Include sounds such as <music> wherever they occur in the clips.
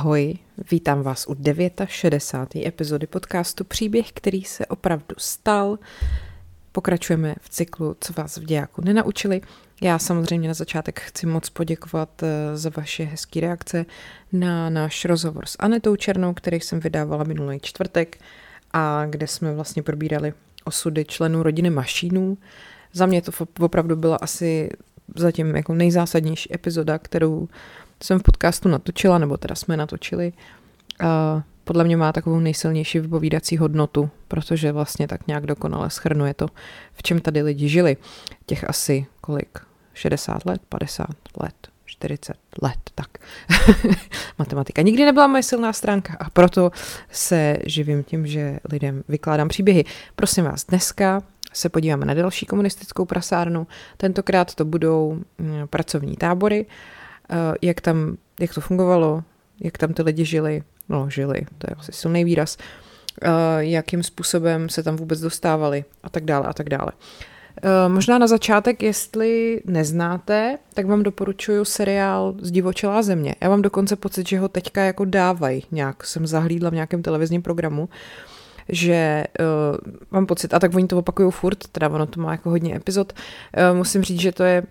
Ahoj, vítám vás u 69. epizody podcastu Příběh, který se opravdu stal. Pokračujeme v cyklu, co vás v dějáku nenaučili. Já samozřejmě na začátek chci moc poděkovat eh, za vaše hezké reakce na náš rozhovor s Anetou Černou, který jsem vydávala minulý čtvrtek a kde jsme vlastně probírali osudy členů rodiny Mašínů. Za mě to opravdu byla asi zatím jako nejzásadnější epizoda, kterou jsem v podcastu natočila, nebo teda jsme natočili. A podle mě má takovou nejsilnější vypovídací hodnotu, protože vlastně tak nějak dokonale schrnuje to, v čem tady lidi žili. Těch asi kolik? 60 let, 50 let, 40 let, tak. <laughs> Matematika nikdy nebyla moje silná stránka a proto se živím tím, že lidem vykládám příběhy. Prosím vás, dneska se podíváme na další komunistickou prasárnu. Tentokrát to budou mm, pracovní tábory, eh, jak tam, jak to fungovalo, jak tam ty lidi žili, no žili, to je asi silný výraz, eh, jakým způsobem se tam vůbec dostávali a tak dále a tak dále. Eh, možná na začátek, jestli neznáte, tak vám doporučuju seriál Zdivočelá země. Já mám dokonce pocit, že ho teďka jako dávají nějak, jsem zahlídla v nějakém televizním programu, že uh, mám pocit, a tak oni to opakují furt, teda ono to má jako hodně epizod, uh, musím říct, že to je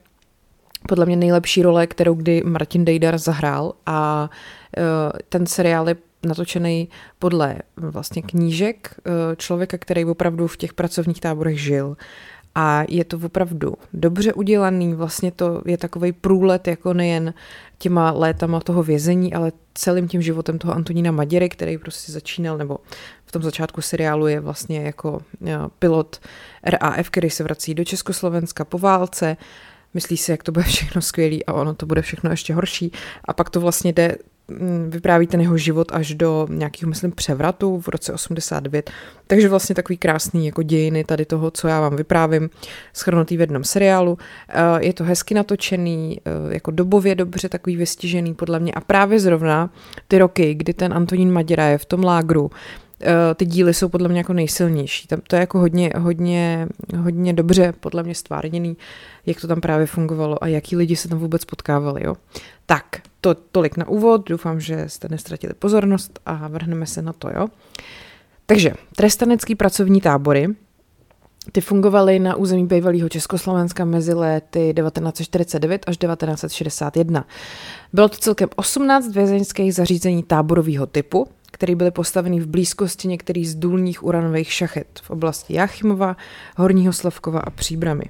podle mě nejlepší role, kterou kdy Martin Dejdar zahrál. A uh, ten seriál je natočený podle vlastně knížek uh, člověka, který opravdu v těch pracovních táborech žil. A je to opravdu dobře udělaný, vlastně to je takový průlet jako nejen těma létama toho vězení, ale celým tím životem toho Antonína Maděry, který prostě začínal, nebo v tom začátku seriálu je vlastně jako eh, pilot RAF, který se vrací do Československa po válce, myslí si, jak to bude <laughs> všechno skvělý a ono to bude všechno ještě horší a pak to vlastně jde Mm, vypráví ten jeho život až do nějakého, myslím, převratu v roce 89. Takže vlastně takový krásný jako dějiny tady toho, co já vám vyprávím, schrnutý v jednom seriálu. Eh, je to hezky natočený, eh, jako dobově dobře takový vystižený podle mě a právě zrovna ty roky, kdy ten Antonín Maděra je v tom lágru, ty díly jsou podle mě jako nejsilnější. Tam to je jako hodně, hodně, hodně dobře podle mě stvárněný, jak to tam právě fungovalo a jaký lidi se tam vůbec potkávali. Jo. Tak, to tolik na úvod, doufám, že jste nestratili pozornost a vrhneme se na to, jo. Takže, trestanecký pracovní tábory, ty fungovaly na území bývalého Československa mezi lety 1949 až 1961. Bylo to celkem 18 vězeňských zařízení táborového typu, které byly postaveny v blízkosti některých z důlních uranových šachet v oblasti Jáchymova, Horního Slavkova a Příbramy.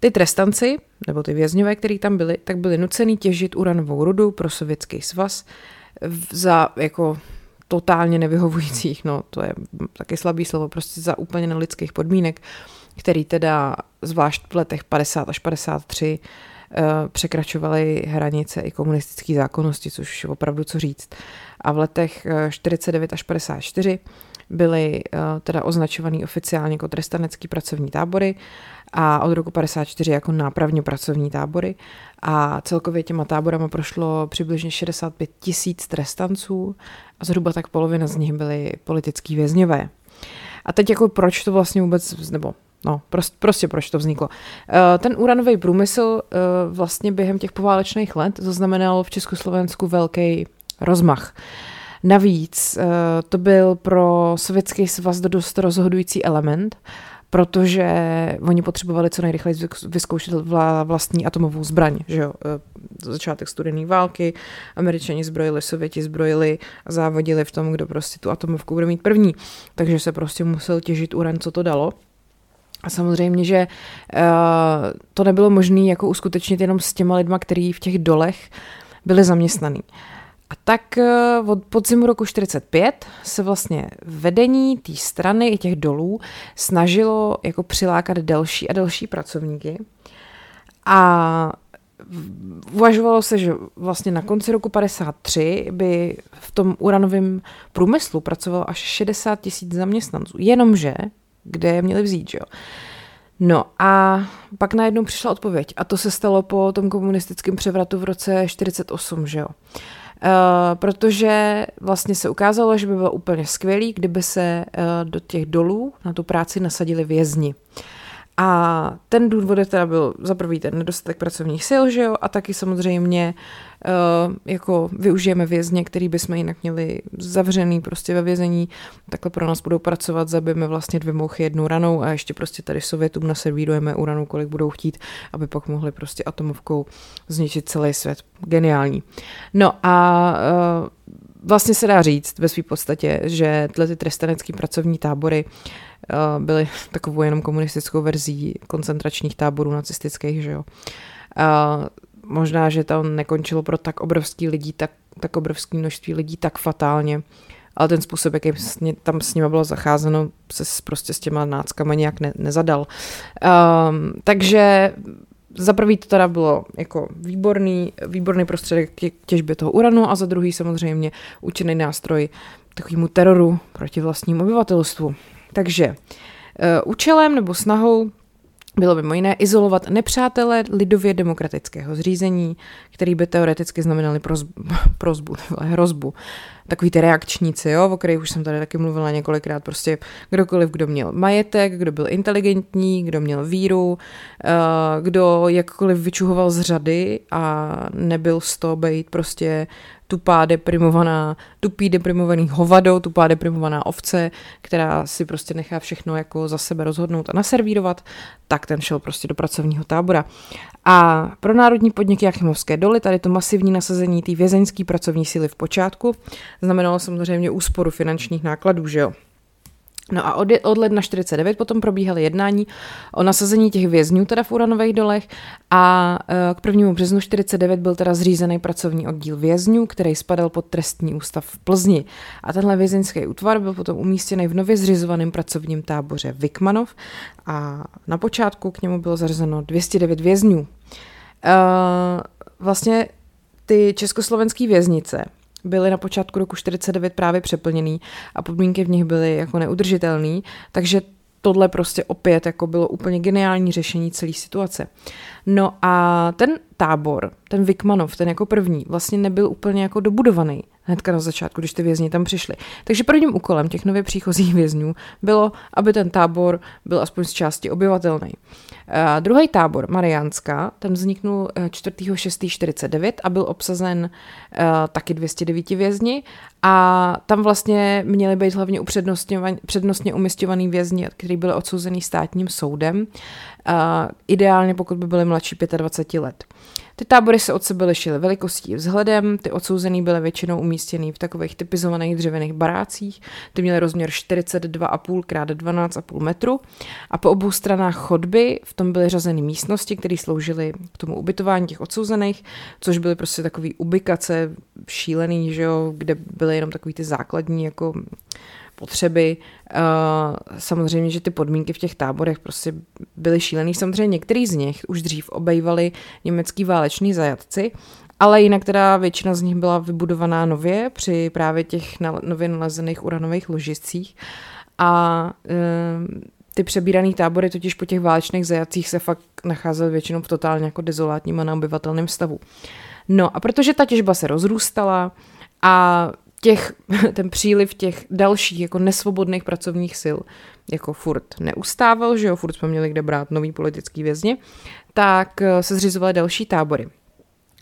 Ty trestanci, nebo ty vězňové, kteří tam byli, tak byli nuceni těžit uranovou rudu pro sovětský svaz za jako totálně nevyhovujících, no to je taky slabý slovo, prostě za úplně nelidských podmínek, který teda zvlášť v letech 50 až 53 uh, překračovaly hranice i komunistické zákonnosti, což je opravdu co říct. A v letech 49 až 54 byly uh, teda označovaný oficiálně jako trestanecký pracovní tábory a od roku 54 jako nápravně pracovní tábory a celkově těma táborama prošlo přibližně 65 tisíc trestanců a zhruba tak polovina z nich byly politický vězňové. A teď jako proč to vlastně vůbec, nebo No, prost, prostě proč to vzniklo. Eh, ten uranový průmysl eh, vlastně během těch poválečných let zaznamenal v Československu velký rozmach. Navíc eh, to byl pro Sovětský svaz dost rozhodující element protože oni potřebovali co nejrychleji vyzkoušet vlastní atomovou zbraň. Že jo? E, začátek studené války, američani zbrojili, sověti zbrojili a závodili v tom, kdo prostě tu atomovku bude mít první. Takže se prostě musel těžit uran, co to dalo. A samozřejmě, že uh, to nebylo možné jako uskutečnit jenom s těma lidma, kteří v těch dolech byli zaměstnaný. Uh, a tak eh, od podzimu roku 45 se vlastně vedení té strany i těch dolů snažilo jako přilákat další a další pracovníky. A uvažovalo se, že vlastně na konci roku 53 by v tom uranovém průmyslu pracovalo až 60 tisíc zaměstnanců. Jenomže, kde je měli vzít, že jo? No a pak najednou přišla odpověď a to se stalo po tom komunistickém převratu v roce 48, že jo. Uh, protože vlastně se ukázalo, že by bylo úplně skvělý, kdyby se uh, do těch dolů na tu práci nasadili vězni. A ten důvod teda byl za prvý ten nedostatek pracovních sil, že jo, a taky samozřejmě uh, jako využijeme vězně, který bychom jinak měli zavřený prostě ve vězení, takhle pro nás budou pracovat, zabijeme vlastně dvě mouchy jednou ranou a ještě prostě tady Sovětům naservírujeme uranu, kolik budou chtít, aby pak mohli prostě atomovkou zničit celý svět. Geniální. No a uh, vlastně se dá říct ve své podstatě, že tyhle ty trestanecké pracovní tábory uh, byly <laughs> takovou jenom komunistickou verzí koncentračních táborů nacistických, že jo. Uh, možná, že to nekončilo pro tak obrovský lidí, tak, tak obrovské množství lidí tak fatálně, ale ten způsob, jakým tam s nimi bylo zacházeno, se prostě s těma náckama nějak ne, nezadal. Um, takže za prvý to teda bylo jako výborný, výborný prostředek k těžbě toho uranu a za druhý samozřejmě účinný nástroj takovému teroru proti vlastnímu obyvatelstvu. Takže uh, účelem nebo snahou bylo mimo jiné izolovat nepřátele lidově demokratického zřízení, který by teoreticky znamenali prozbu, <laughs> prozbu hrozbu. Takový ty reakčníci, jo, o kterých už jsem tady taky mluvila několikrát, prostě kdokoliv, kdo měl majetek, kdo byl inteligentní, kdo měl víru, eh, kdo jakkoliv vyčuhoval z řady a nebyl z toho být prostě tupá deprimovaná, tupý deprimovaný hovado, tupá deprimovaná ovce, která si prostě nechá všechno jako za sebe rozhodnout a naservírovat, tak ten šel prostě do pracovního tábora. A pro národní podniky Jachimovské doly tady to masivní nasazení té vězeňské pracovní síly v počátku znamenalo samozřejmě úsporu finančních nákladů, že jo. No a od, od ledna 49 potom probíhaly jednání o nasazení těch vězňů teda v uranových dolech a e, k 1. březnu 49 byl teda zřízený pracovní oddíl vězňů, který spadal pod trestní ústav v Plzni. A tenhle vězeňský útvar byl potom umístěný v nově zřizovaném pracovním táboře Vikmanov a na počátku k němu bylo zařazeno 209 vězňů. E, vlastně ty československé věznice byly na počátku roku 49 právě přeplněný a podmínky v nich byly jako neudržitelné, takže tohle prostě opět jako bylo úplně geniální řešení celé situace. No a ten tábor, ten Vikmanov, ten jako první, vlastně nebyl úplně jako dobudovaný hnedka na začátku, když ty vězni tam přišli. Takže prvním úkolem těch nově příchozích vězňů bylo, aby ten tábor byl aspoň z části obyvatelný. Uh, druhý tábor, Mariánská, ten vzniknul 4.6.49 a byl obsazen uh, taky 209 vězni a tam vlastně měli být hlavně přednostně umistovaný vězni, kteří byli odsouzený státním soudem, uh, ideálně pokud by byli mladší 25 let. Ty tábory se od sebe lišily velikostí vzhledem, ty odsouzený byly většinou umístěný v takových typizovaných dřevěných barácích, ty měly rozměr 42,5 x 12,5 metru. A po obou stranách chodby v tom byly řazeny místnosti, které sloužily k tomu ubytování těch odsouzených, což byly prostě takové ubikace šílený, že jo, kde byly jenom takový ty základní jako potřeby. Samozřejmě, že ty podmínky v těch táborech prostě byly šílený. Samozřejmě některý z nich už dřív obejvali německý váleční zajatci, ale jinak teda většina z nich byla vybudovaná nově při právě těch nově nalezených uranových ložiscích a ty přebírané tábory totiž po těch válečných zajacích se fakt nacházely většinou v totálně jako dezolátním a neobyvatelném stavu. No a protože ta těžba se rozrůstala a těch, <laughs> ten příliv těch dalších jako nesvobodných pracovních sil jako furt neustával, že jo, furt jsme měli kde brát nový politický vězni, tak eh, se zřizovaly další tábory.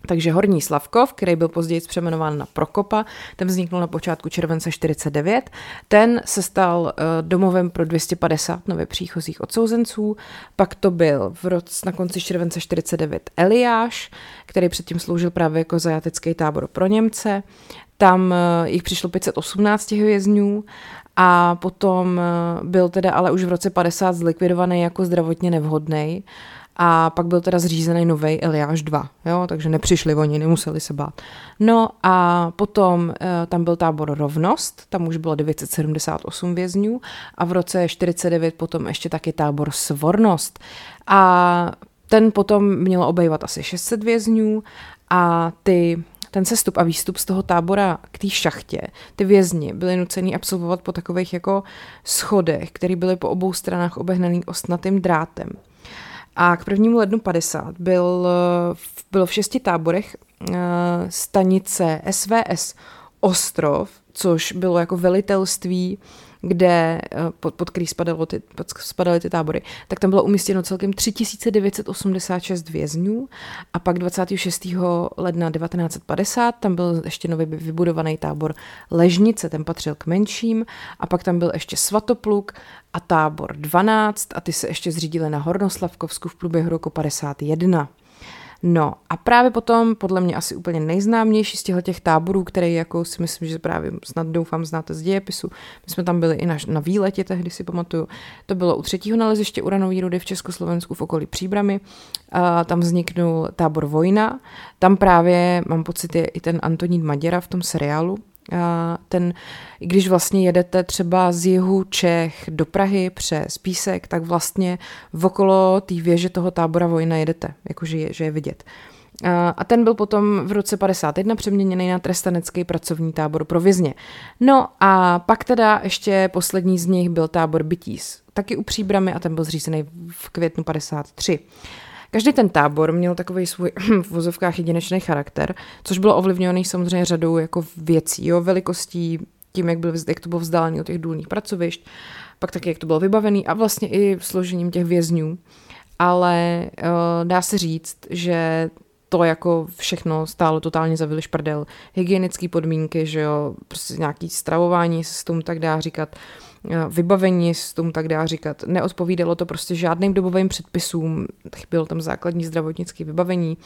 Takže Horní Slavkov, který byl později přejmenován na Prokopa, ten vzniknul na počátku července 49. Ten se stal uh, domovem pro 250 nově příchozích odsouzenců. Pak to byl v roce na konci července 49 Eliáš, který předtím sloužil právě jako zajatecký tábor pro Němce. Tam uh, jich přišlo 518 vězňů a potom uh, byl teda ale už v roce 50 zlikvidovaný jako zdravotně nevhodný a pak byl teda zřízený nový Eliáš 2, jo, takže nepřišli oni, nemuseli se bát. No a potom e, tam byl tábor Rovnost, tam už bylo 978 vězňů a v roce 49 potom ještě taky tábor Svornost. A ten potom mělo obejvat asi 600 vězňů a ty ten sestup a výstup z toho tábora k té šachtě, ty vězni byli nuceni absolvovat po takových jako schodech, které byly po obou stranách obehnaný ostnatým drátem. A k 1. lednu 50 byl, bylo v šesti táborech uh, stanice SVS Ostrov, což bylo jako velitelství kde, eh, pod, pod který ty, pod, spadaly ty tábory, tak tam bylo umístěno celkem 3986 vězňů a pak 26. ledna 1950 tam byl ještě nově vybudovaný tábor Ležnice, ten patřil k menším a pak tam byl ještě Svatopluk a tábor 12 a ty se ještě zřídily na Hornoslavkovsku v průběhu roku 51. No a právě potom, podle mě asi úplně nejznámější z těchto těch táborů, který jako si myslím, že právě snad doufám znáte z dějepisu, my jsme tam byli i na, na výletě, tehdy si pamatuju, to bylo u třetího naleziště uranové rudy v Československu v okolí Příbramy, a tam vzniknul tábor Vojna, tam právě mám pocit je i ten Antonín Maděra v tom seriálu, ten, když vlastně jedete třeba z jihu Čech do Prahy přes Písek, tak vlastně okolo té věže toho tábora vojna jedete, jakože je, že je vidět. A ten byl potom v roce 51 přeměněný na trestanecký pracovní tábor pro vězně. No a pak teda ještě poslední z nich byl tábor Bytís, taky u Příbramy a ten byl zřízený v květnu 53. Každý ten tábor měl takový svůj <clears throat> v vozovkách jedinečný charakter, což bylo ovlivňovaný samozřejmě řadou jako věcí, jo, velikostí, tím, jak, byl, jak to bylo vzdálený od těch důlních pracovišť, pak taky, jak to bylo vybavený a vlastně i složením těch vězňů. Ale uh, dá se říct, že to jako všechno stálo totálně za šprdel. Hygienické podmínky, že jo, prostě nějaký stravování, se s tomu tak dá říkat, eh, vybavení, se tomu tak dá říkat. Neodpovídalo to prostě žádným dobovým předpisům, chybělo tam základní zdravotnické vybavení.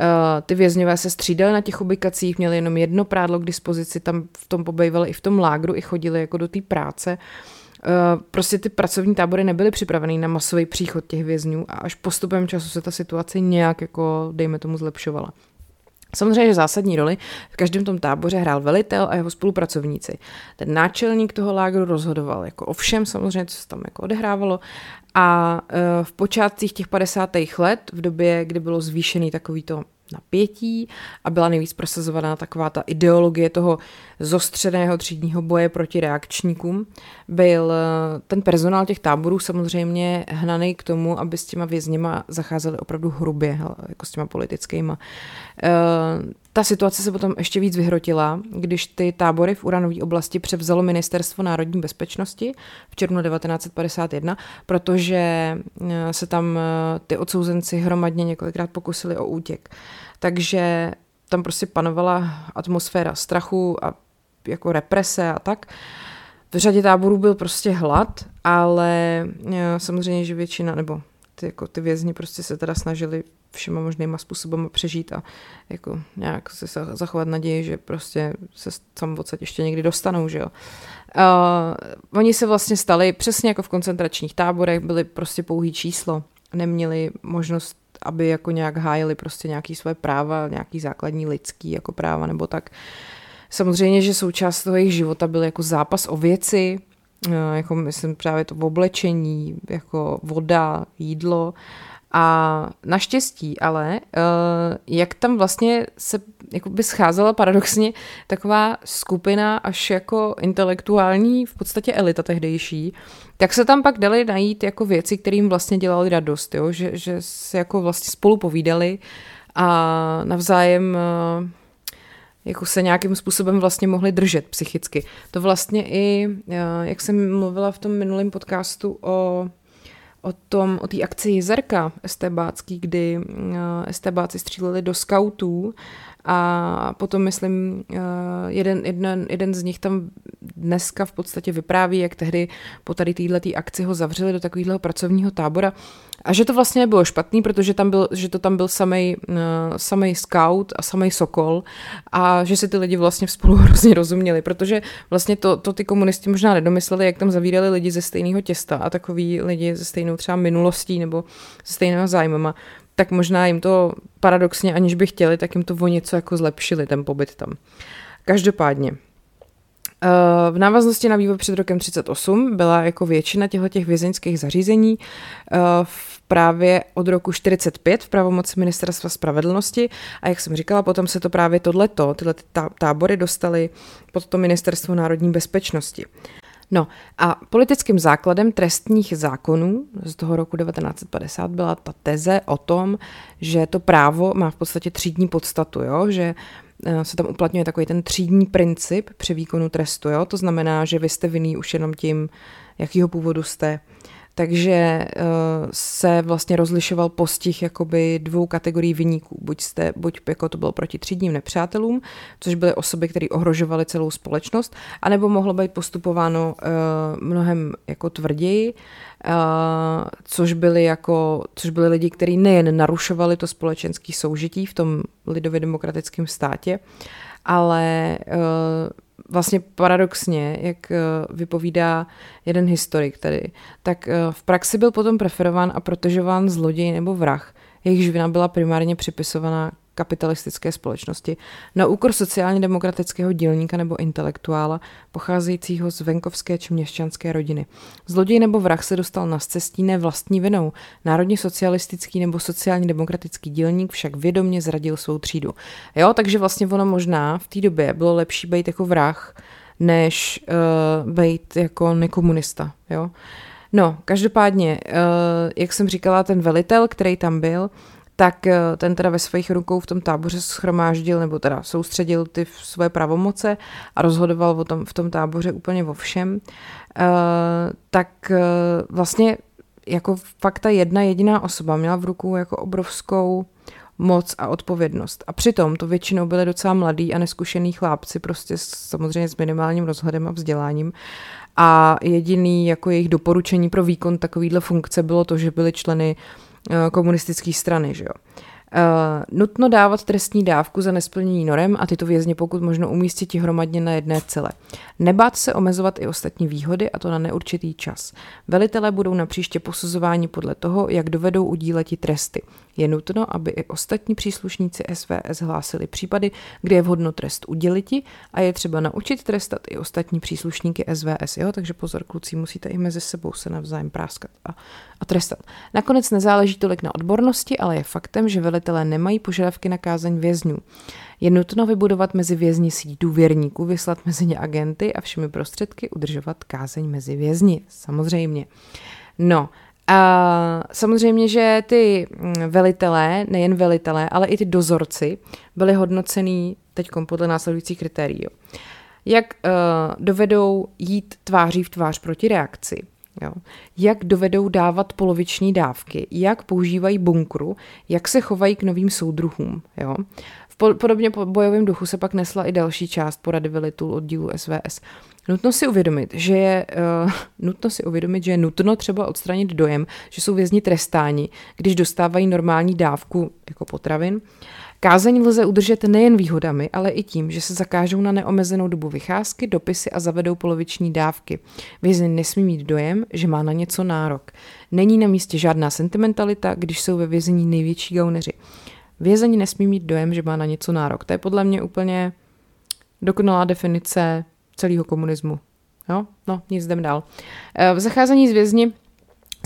Uh, ty vězňové se střídali na těch ubikacích, měli jenom jedno prádlo k dispozici, tam v tom pobejvali i v tom lágru, i chodili jako do té práce. Uh, prostě ty pracovní tábory nebyly připraveny na masový příchod těch vězňů a až postupem času se ta situace nějak jako, dejme tomu, zlepšovala. Samozřejmě, že zásadní roli v každém tom táboře hrál velitel a jeho spolupracovníci. Ten náčelník toho lágru rozhodoval jako o všem samozřejmě, co se tam jako odehrávalo a uh, v počátcích těch 50. let, v době, kdy bylo zvýšený takovýto napětí a byla nejvíc prosazovaná taková ta ideologie toho zostřeného třídního boje proti reakčníkům. Byl eh, ten personál těch táborů samozřejmě hnaný k tomu, aby s těma vězněma zacházeli opravdu hrubě, jako s těma politickýma. Eh, ta situace se potom ještě víc vyhrotila, když ty tábory v uranové oblasti převzalo Ministerstvo národní bezpečnosti v červnu 1951, protože eh, se tam ty odsouzenci hromadně několikrát pokusili o útěk. Takže tam prostě panovala atmosféra strachu a jako represe a tak. V řadě táborů byl prostě hlad, ale eh, samozřejmě, že většina, nebo ty, jako ty vězni prostě se teda snažili všema možnýma způsoby přežít a jako nějak se zachovat naději, že prostě se tam odsaď ještě někdy dostanou, že jo. Uh, oni se vlastně stali přesně jako v koncentračních táborech, byli prostě pouhý číslo, neměli možnost aby jako nějak hájili prostě nějaký své práva, nějaký základní lidský jako práva nebo tak. Samozřejmě, že součást toho jejich života byl jako zápas o věci, jako myslím právě to oblečení, jako voda, jídlo a naštěstí ale, eh, jak tam vlastně se by scházela paradoxně taková skupina až jako intelektuální, v podstatě elita tehdejší, tak se tam pak dali najít jako věci, kterým vlastně dělali radost, jo? Že, že se jako vlastně spolu povídali a navzájem eh, jako se nějakým způsobem vlastně mohli držet psychicky. To vlastně i, eh, jak jsem mluvila v tom minulém podcastu o o tom, o té akci Jezerka estebácký, kdy uh, estebáci stříleli do skautů a potom, myslím, uh, jeden, jeden, jeden z nich tam dneska v podstatě vypráví, jak tehdy po tady této akci ho zavřeli do takového pracovního tábora a že to vlastně nebylo špatný, protože tam byl, že to tam byl samej, uh, samej scout a samej sokol a že si ty lidi vlastně spolu <laughs> hrozně rozuměli, protože vlastně to, to ty komunisti možná nedomysleli, jak tam zavírali lidi ze stejného těsta a takový lidi ze stejnou třeba minulostí nebo ze stejného zájmama, tak možná jim to paradoxně, aniž by chtěli, tak jim to o něco jako zlepšili, ten pobyt tam. Každopádně, eh, v návaznosti na vývoj před rokem 38 byla jako většina těchto těch vězeňských zařízení eh, v právě od roku 45 v pravomoci ministerstva spravedlnosti a jak jsem říkala, potom se to právě tohleto, tyhle tábory dostaly pod to ministerstvo národní bezpečnosti. No a politickým základem trestních zákonů z toho roku 1950 byla ta teze o tom, že to právo má v podstatě třídní podstatu, jo? že se tam uplatňuje takový ten třídní princip při výkonu trestu. Jo? To znamená, že vy jste vinný už jenom tím, jakýho původu jste, takže uh, se vlastně rozlišoval postih jakoby dvou kategorií vyníků. Buď, jste, buď jako to bylo proti třídním nepřátelům, což byly osoby, které ohrožovaly celou společnost, anebo mohlo být postupováno uh, mnohem jako tvrději, což byli jako, což byli lidi, kteří nejen narušovali to společenské soužití v tom lidově demokratickém státě, ale uh, vlastně paradoxně, jak eh, vypovídá jeden historik tady, tak eh, v praxi byl potom preferován a protežován zloděj nebo vrah, jejichž vina byla primárně připisovaná kapitalistické společnosti na úkor sociálně demokratického dělníka nebo intelektuála pocházejícího z venkovské či měšťanské rodiny. Zloděj nebo vrah se dostal na cestí ne vlastní vinou. Národně socialistický nebo sociálně demokratický dělník však vědomně zradil svou třídu. Jo, takže vlastně ono možná v té době bylo lepší být jako vrah, než uh, být jako nekomunista. Jo? No, každopádně, uh, jak jsem říkala, ten velitel, který tam byl, tak eh, ten teda ve svých rukou v tom táboře schromáždil nebo teda soustředil ty svoje pravomoce a rozhodoval o tom, v tom táboře úplně o všem, uh, tak uh, vlastně jako fakt ta jedna jediná osoba měla v rukou jako obrovskou moc a odpovědnost. A přitom to většinou byly docela mladí a neskušený chlápci, prostě samozřejmě s minimálním rozhledem a vzděláním. A jediný jako jejich doporučení pro výkon takovýhle funkce bylo to, že byli členy uh, Eh, komunistické strany. Že jo. Uh, nutno dávat trestní dávku za nesplnění norem a tyto vězně pokud možno umístit hromadně na jedné cele. Nebát se omezovat i ostatní výhody a to na neurčitý čas. Velitelé budou na příště posuzováni podle toho, jak dovedou udíleti tresty. Je nutno, aby i ostatní příslušníci SVS hlásili případy, kde je vhodno trest uděliti a je třeba naučit trestat i ostatní příslušníky SVS. Jo? Takže pozor, kluci, musíte i mezi sebou se navzájem práskat a, a trestat. Nakonec nezáleží tolik na odbornosti, ale je faktem, že velitelé nemají požadavky na kázeň vězňů. Je nutno vybudovat mezi vězni síť důvěrníků, vyslat mezi ně agenty a všemi prostředky udržovat kázeň mezi vězni. Samozřejmě. No, a samozřejmě, že ty mm, velitelé, nejen velitelé, ale i ty dozorci byli hodnocený teď podle následujících kritérií. Jak uh, dovedou jít tváří v tvář proti reakci, Jo. Jak dovedou dávat poloviční dávky, jak používají bunkru, jak se chovají k novým soudruhům. Jo. V podobně po bojovém duchu se pak nesla i další část porady velitelů oddílu SVS. Nutno si uvědomit, že je uh, <laughs> nutno si uvědomit, že je nutno třeba odstranit dojem, že jsou vězni trestáni, když dostávají normální dávku jako potravin. Kázeň lze udržet nejen výhodami, ale i tím, že se zakážou na neomezenou dobu vycházky, dopisy a zavedou poloviční dávky. Vězeň nesmí mít dojem, že má na něco nárok. Není na místě žádná sentimentalita, když jsou ve vězení největší gauneři. Vězeň nesmí mít dojem, že má na něco nárok. To je podle mě úplně dokonalá definice celého komunismu. Jo? No, nic jdem dál. Eh, v zacházení z vězni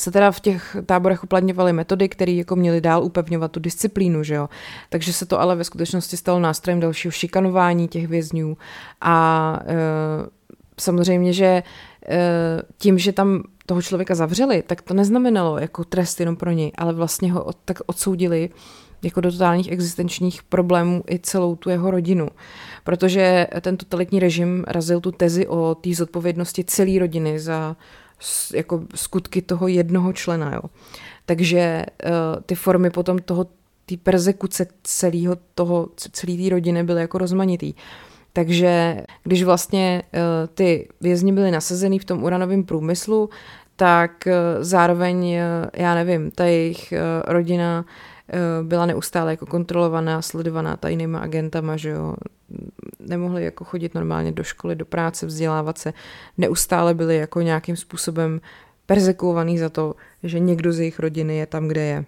se teda v těch táborech uplatňovaly metody, které jako měly dál upevňovat tu disciplínu, že jo. Takže se to ale ve skutečnosti stalo nástrojem dalšího šikanování těch vězňů a e, samozřejmě, že e, tím, že tam toho člověka zavřeli, tak to neznamenalo jako trest jenom pro něj, ale vlastně ho od, tak odsoudili jako do totálních existenčních problémů i celou tu jeho rodinu. Protože ten totalitní režim razil tu tezi o té zodpovědnosti celé rodiny za jako skutky toho jednoho člena. Jo. Takže uh, ty formy potom toho, ty persekuce celého toho, celé té rodiny byly jako rozmanitý. Takže když vlastně uh, ty vězni byly nasazený v tom uranovém průmyslu, tak uh, zároveň, já nevím, ta jejich rodina byla neustále jako kontrolovaná, sledovaná tajnýma agentama, že jo, nemohli jako chodit normálně do školy, do práce, vzdělávat se, neustále byli jako nějakým způsobem persekuovaný za to, že někdo z jejich rodiny je tam, kde je.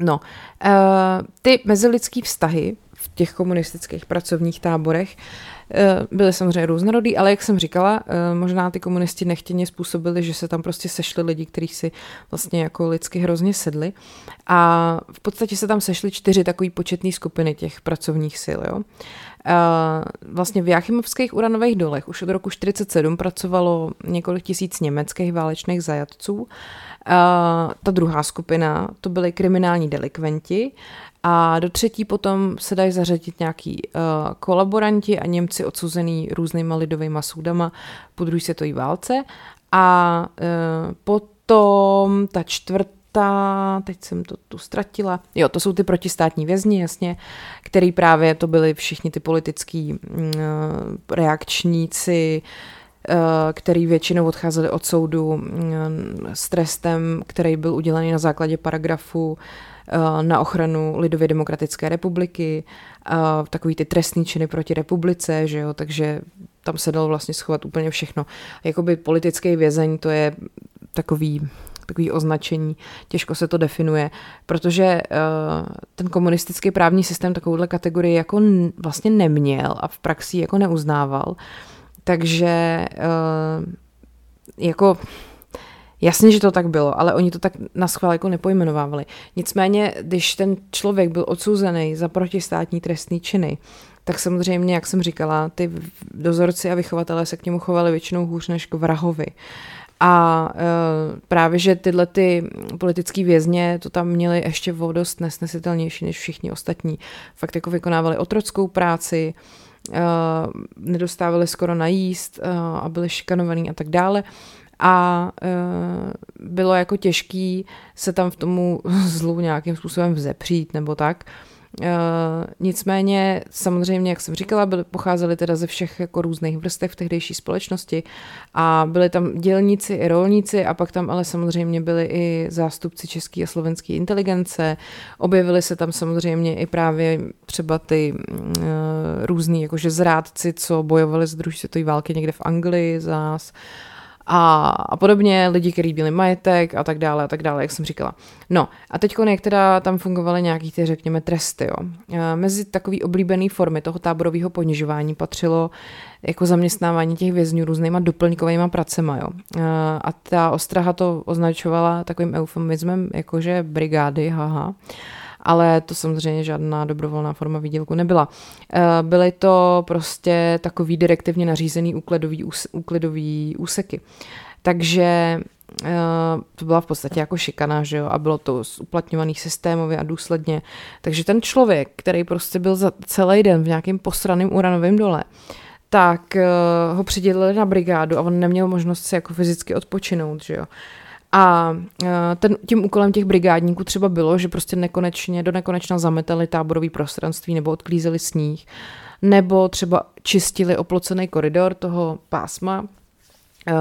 No, uh, ty mezilidský vztahy v těch komunistických pracovních táborech Eh, byly samozřejmě různorodý, ale jak jsem říkala, eh, možná ty komunisti nechtěně způsobili, že se tam prostě sešli lidi, kteří si vlastně jako lidsky hrozně sedli. A v podstatě se tam sešly čtyři takové početné skupiny těch pracovních sil. Jo. Vlastně v Jachimovských uranových dolech už od roku 1947 pracovalo několik tisíc německých válečných zajatců. Ta druhá skupina, to byly kriminální delikventi a do třetí potom se dají zařadit nějaký uh, kolaboranti a Němci odsuzený různýma lidovými soudama po druhé světové válce. A uh, potom ta čtvrtá, teď jsem to tu ztratila, jo, to jsou ty protistátní vězni, jasně, který právě to byli všichni ty politický uh, reakčníci, který většinou odcházeli od soudu s trestem, který byl udělený na základě paragrafu na ochranu Lidově demokratické republiky, eh, takový ty trestní činy proti republice, že jo, takže tam se dalo vlastně schovat úplně všechno. Jakoby politický vězeň, to je takový takový označení, těžko se to definuje, protože uh, ten komunistický právní systém takovouhle kategorii jako vlastně neměl a v praxi jako neuznával. Takže jako Jasně, že to tak bylo, ale oni to tak na schvál jako nepojmenovávali. Nicméně, když ten člověk byl odsouzený za protistátní trestný činy, tak samozřejmě, jak jsem říkala, ty dozorci a vychovatelé se k němu chovali většinou hůř než k vrahovi. A e, právě, že tyhle ty politické vězně to tam měli ještě o dost nesnesitelnější než všichni ostatní. Fakt jako vykonávali otrockou práci, e, nedostávali skoro najíst e, a byli šikanovaní a tak dále a e, bylo jako těžký se tam v tomu <laughs> zlu nějakým způsobem vzepřít nebo tak. E, nicméně samozřejmě, jak jsem říkala, byly, pocházely teda ze všech jako různých vrstev v tehdejší společnosti a byli tam dělníci i rolníci a pak tam ale samozřejmě byli i zástupci české a slovenské inteligence. Objevili se tam samozřejmě i právě třeba ty e, různý jakože zrádci, co bojovali z druhé světové války někde v Anglii za nás a, a podobně, lidi, kteří byli majetek a tak dále a tak dále, jak jsem říkala. No a teď jak teda tam fungovaly nějaký ty, řekněme, tresty, jo. Mezi takový oblíbený formy toho táborového ponižování patřilo jako zaměstnávání těch vězňů různýma doplňkovými pracema, jo. A ta ostraha to označovala takovým eufemismem, jakože brigády, haha ale to samozřejmě žádná dobrovolná forma výdělku nebyla. Eh, byly to prostě takový direktivně nařízený úklidový, úklidový úseky. Takže eh, to byla v podstatě jako šikana, že jo, a bylo to uplatňovaný systémově a důsledně. Takže ten člověk, který prostě byl za celý den v nějakém posraném uranovém dole, tak uh, ho přidělili na brigádu a on neměl možnost si jako fyzicky odpočinout, že jo. A e, ten, tím úkolem těch brigádníků třeba bylo, že prostě nekonečně, do nekonečna zametali táborový prostranství nebo odklízeli sníh, nebo třeba čistili oplocený koridor toho pásma, e,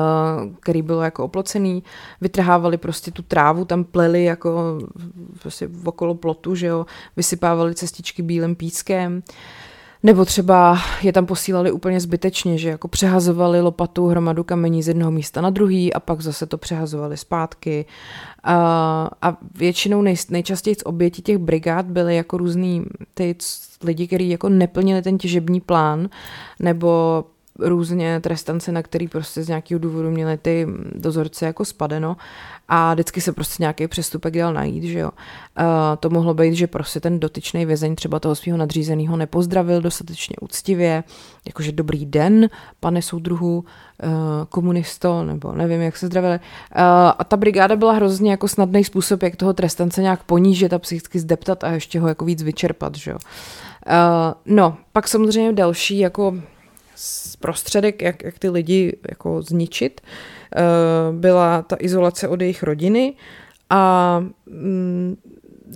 který byl jako oplocený, vytrhávali prostě tu trávu, tam pleli jako prostě okolo plotu, že jo, vysypávali cestičky bílým pískem, nebo třeba je tam posílali úplně zbytečně, že jako přehazovali lopatou hromadu kamení z jednoho místa na druhý a pak zase to přehazovali zpátky. A, a většinou nej, nejčastěji z oběti těch brigád byly jako různý ty lidi, kteří jako neplnili ten těžební plán nebo různě trestance, na který prostě z nějakého důvodu měli ty dozorce jako spadeno a vždycky se prostě nějaký přestupek dal najít, že jo. Uh, to mohlo být, že prostě ten dotyčný vězeň třeba toho svého nadřízeného nepozdravil dostatečně úctivě, jakože dobrý den, pane soudruhu, uh, komunisto, nebo nevím, jak se zdravili. A ta brigáda byla hrozně jako snadný způsob, jak toho trestance nějak ponížit a psychicky zdeptat a ještě ho jako víc vyčerpat, že jo. Uh, no, pak samozřejmě další jako prostředek, jak, jak ty lidi jako zničit, eh, byla ta izolace od jejich rodiny a mm,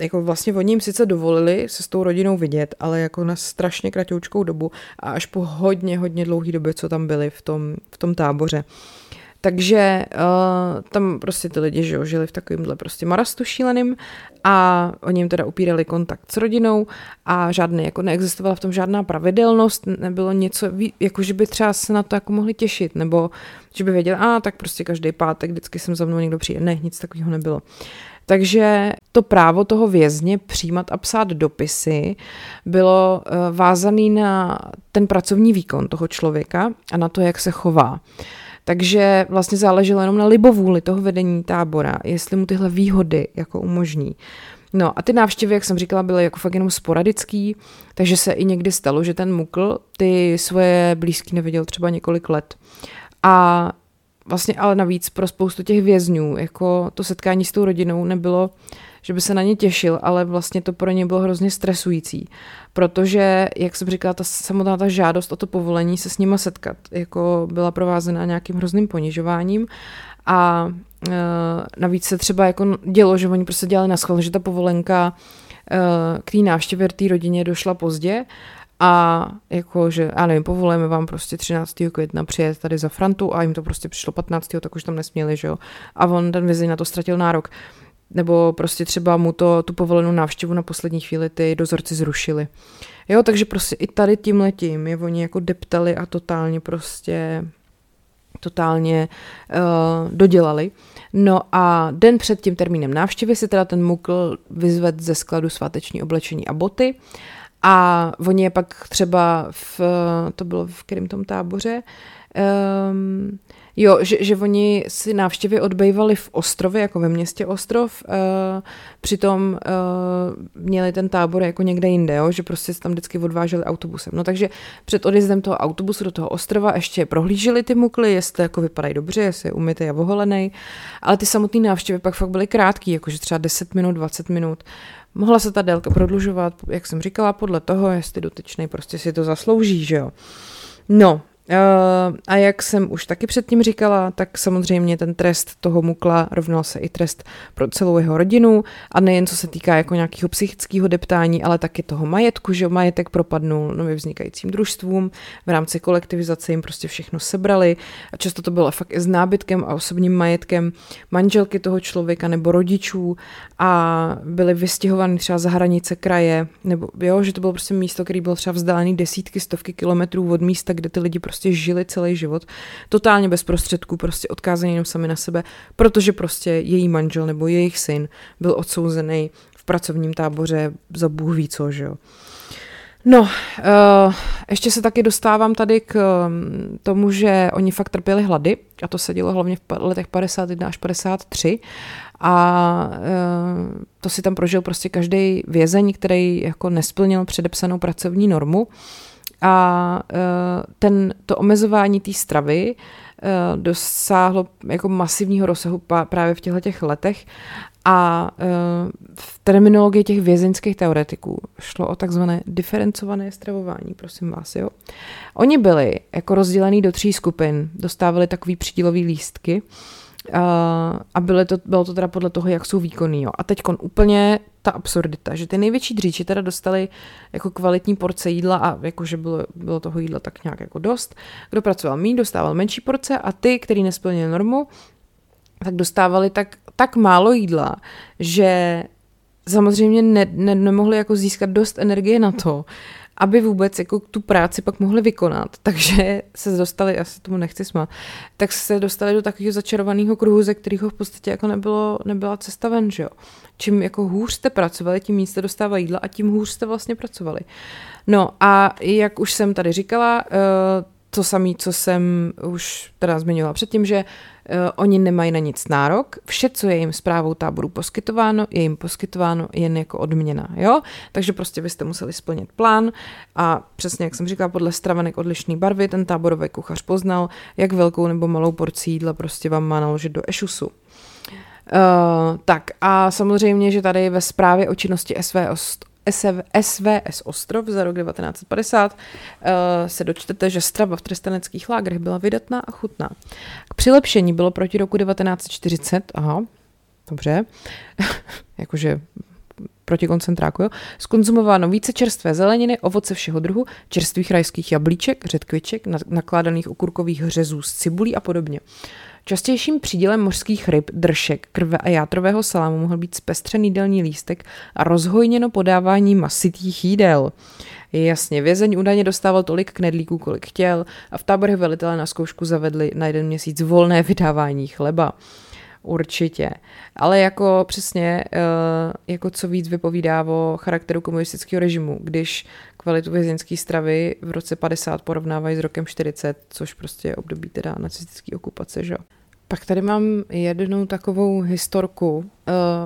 jako vlastně oni jim sice dovolili se s tou rodinou vidět, ale jako na strašně kratoučkou dobu a až po hodně, hodně dlouhý době, co tam byli v tom, v tom táboře. Takže uh, tam prostě ty lidi že žili v takovémhle prostě marastu šíleným a oni jim teda upírali kontakt s rodinou a žádný, jako neexistovala v tom žádná pravidelnost, nebylo něco, jako že by třeba se na to jako mohli těšit, nebo že by věděli, a tak prostě každý pátek vždycky jsem za mnou někdo přijde. Ne, nic takového nebylo. Takže to právo toho vězně přijímat a psát dopisy bylo eh, vázané na ten pracovní výkon toho člověka a na to, jak se chová. Takže vlastně záleželo jenom na libovůli toho vedení tábora, jestli mu tyhle výhody jako umožní. No a ty návštěvy, jak jsem říkala, byly jako fakt jenom sporadický, takže se i někdy stalo, že ten mukl ty svoje blízky neviděl třeba několik let. A vlastně ale navíc pro spoustu těch vězňů, jako to setkání s tou rodinou nebylo, že by se na ně těšil, ale vlastně to pro ně bylo hrozně stresující, protože, jak jsem říkala, ta samotná ta žádost o to povolení se s nima setkat, jako byla provázena nějakým hrozným ponižováním. A e, navíc se třeba jako dělo, že oni prostě dělali na schvál, že ta povolenka e, k té návštěvě té rodině došla pozdě a jako, že, já nevím, povolujeme vám prostě 13. května přijet tady za Frantu a jim to prostě přišlo 15. tak už tam nesměli, že jo. A on ten vězeň na to ztratil nárok. Nebo prostě třeba mu to, tu povolenou návštěvu na poslední chvíli ty dozorci zrušili. Jo, takže prostě i tady tím letím je oni jako deptali a totálně prostě totálně uh, dodělali. No a den před tím termínem návštěvy si teda ten mukl vyzved ze skladu sváteční oblečení a boty a oni je pak třeba v, to bylo v kterém tom táboře, um, Jo, že, že oni si návštěvy odbejvali v Ostrově, jako ve městě Ostrov, uh, přitom uh, měli ten tábor jako někde jinde, jo, že prostě se tam vždycky odváželi autobusem. No takže před odjezdem toho autobusu do toho Ostrova ještě prohlíželi ty mukly, jestli jako vypadají dobře, jestli je umytý a voholený, ale ty samotné návštěvy pak fakt byly krátké, jakože třeba 10 minut, 20 minut. Mohla se ta délka prodlužovat, jak jsem říkala, podle toho, jestli dotyčný prostě si to zaslouží, že jo. No, a jak jsem už taky předtím říkala, tak samozřejmě ten trest toho mukla rovnal se i trest pro celou jeho rodinu. A nejen co se týká jako nějakého psychického deptání, ale taky toho majetku, že majetek propadnul nově vznikajícím družstvům, v rámci kolektivizace jim prostě všechno sebrali. A často to bylo fakt i s nábytkem a osobním majetkem manželky toho člověka nebo rodičů. A byly vystěhovány třeba za hranice kraje, nebo jo, že to bylo prostě místo, který bylo třeba vzdálený desítky, stovky kilometrů od místa, kde ty lidi prostě žili celý život, totálně bez prostředků, prostě odkázaní jenom sami na sebe, protože prostě její manžel nebo jejich syn byl odsouzený v pracovním táboře za Bůh ví co, že jo. No, uh, ještě se taky dostávám tady k um, tomu, že oni fakt trpěli hlady a to se dělo hlavně v letech 51 až 53 a uh, to si tam prožil prostě každý vězeň, který jako nesplnil předepsanou pracovní normu a uh, ten, to omezování té stravy uh, dosáhlo jako masivního rozsahu právě v těchto těch letech a uh, v terminologii těch vězeňských teoretiků šlo o takzvané diferencované stravování, prosím vás, jo. Oni byli jako rozdělení do tří skupin, dostávali takový přídělový lístky, a bylo to, bylo to teda podle toho, jak jsou výkonný. Jo. A teď úplně ta absurdita, že ty největší dříči teda dostali jako kvalitní porce jídla a jakože bylo, bylo toho jídla tak nějak jako dost. Kdo pracoval méně, dostával menší porce a ty, který nesplnili normu, tak dostávali tak, tak málo jídla, že samozřejmě ne, ne, nemohli jako získat dost energie na to, aby vůbec jako tu práci pak mohli vykonat. Takže se dostali, já se tomu nechci smát, tak se dostali do takového začarovaného kruhu, ze kterého v podstatě jako nebylo, nebyla cesta ven, že jo. Čím jako hůř jste pracovali, tím víc jste dostávali jídla a tím hůř jste vlastně pracovali. No a jak už jsem tady říkala, eh, to samé, co jsem už teda zmiňovala předtím, že uh, oni nemají na nic nárok, vše, co je jim zprávou táboru poskytováno, je jim poskytováno jen jako odměna, jo? Takže prostě byste museli splnit plán a přesně, jak jsem říkala, podle stravenek odlišné barvy, ten táborový kuchař poznal, jak velkou nebo malou porcí jídla prostě vám má naložit do ešusu. Uh, tak a samozřejmě, že tady ve zprávě o činnosti SV SVS Ostrov za rok 1950 uh, eh, se dočtete, že strava v trestaneckých lágrech byla vydatná a chutná. K přilepšení bylo proti roku 1940, aha, dobře, <laughs> jakože proti koncentráku, jo, skonzumováno více čerstvé zeleniny, ovoce všeho druhu, čerstvých rajských jablíček, řetkviček, nakládaných okurkových hřezů z cibulí a podobně. Častějším přídělem mořských ryb, dršek, krve a játrového salámu mohl být zpestřený jídelní lístek a rozhojněno podávání masitých jídel. Jasně, vězeň údajně dostával tolik knedlíků, kolik chtěl a v táborech velitelé na zkoušku zavedli na jeden měsíc volné vydávání chleba. Určitě. Ale jako přesně, eh, jako co víc vypovídá o charakteru komunistického režimu, když kvalitu vězeňské stravy v roce 50 porovnávají s rokem 40, což prostě je období teda nacistické okupace, že pak tady mám jednu takovou historku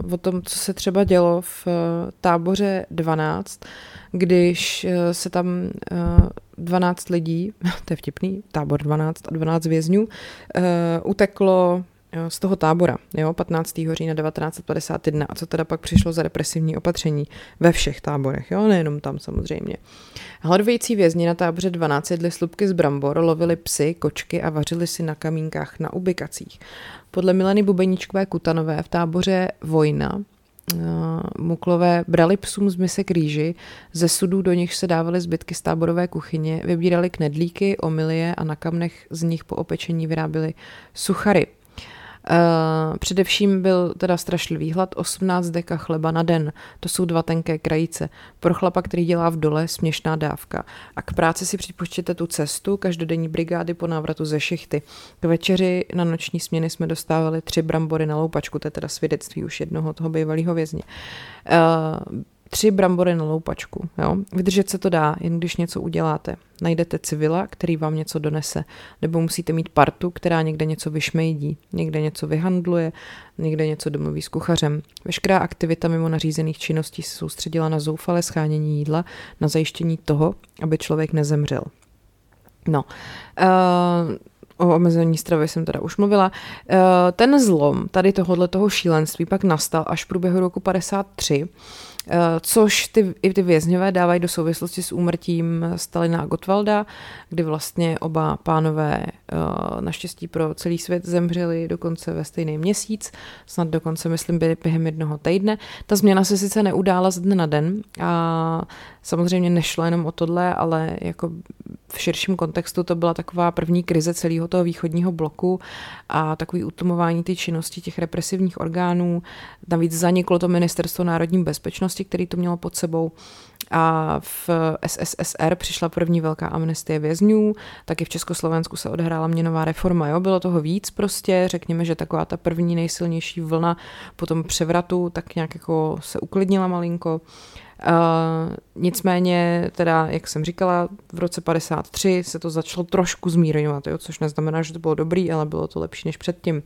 uh, o tom, co se třeba dělo v uh, táboře 12, když uh, se tam uh, 12 lidí, <laughs> to je vtipný, tábor 12 a 12 vězňů, uh, uteklo z toho tábora, jo, 15. října 1951 a co teda pak přišlo za represivní opatření ve všech táborech, jo, nejenom tam samozřejmě. Hladovějící vězni na táboře 12 jedli slupky z brambor, lovili psy, kočky a vařili si na kamínkách na ubikacích. Podle Mileny Bubeničkové Kutanové v táboře Vojna uh, Muklové brali psům z mise kříži, ze sudů do nich se dávaly zbytky z táborové kuchyně, vybírali knedlíky, omilie a na kamnech z nich po opečení vyráběli suchary. Uh, především byl teda strašlivý hlad, 18 deka chleba na den, to jsou dva tenké krajice. Pro chlapa, který dělá v dole, směšná dávka. A k práci si připočtěte tu cestu, každodenní brigády po návratu ze šichty. K večeři na noční směny jsme dostávali tři brambory na loupačku, to je teda svědectví už jednoho toho bývalého vězně. Uh, tři brambory na loupačku. Jo? Vydržet se to dá, jen když něco uděláte. Najdete civila, který vám něco donese, nebo musíte mít partu, která někde něco vyšmejdí, někde něco vyhandluje, někde něco domluví s kuchařem. Veškerá aktivita mimo nařízených činností se soustředila na zoufalé schánění jídla, na zajištění toho, aby člověk nezemřel. No, uh, o omezení stravy jsem teda už mluvila. Ten zlom tady tohohle toho šílenství pak nastal až v průběhu roku 53, Eh, což ty, i ty vězňové dávají do souvislosti s úmrtím Stalina a Gottwalda, kdy vlastně oba pánové eh, naštěstí pro celý svět zemřeli dokonce ve stejný měsíc, snad dokonce, myslím, během jednoho týdne. Ta změna se sice neudála z dne na den a samozřejmě nešlo jenom o tohle, ale jako v širším kontextu to byla taková první krize celého toho východního bloku a takový utlmování ty činnosti těch represivních orgánů. Navíc zaniklo to ministerstvo národní bezpečnosti, který to mělo pod sebou a v SSSR přišla první velká amnestie vězňů, taky v Československu se odehrála měnová reforma, jo, bylo toho víc prostě, řekněme, že taková ta první nejsilnější vlna po tom převratu tak nějak jako se uklidnila malinko. Nicméně, teda, jak jsem říkala, v roce 53 se to začalo trošku zmírňovat, jo, což neznamená, že to bylo dobrý, ale bylo to lepší než předtím.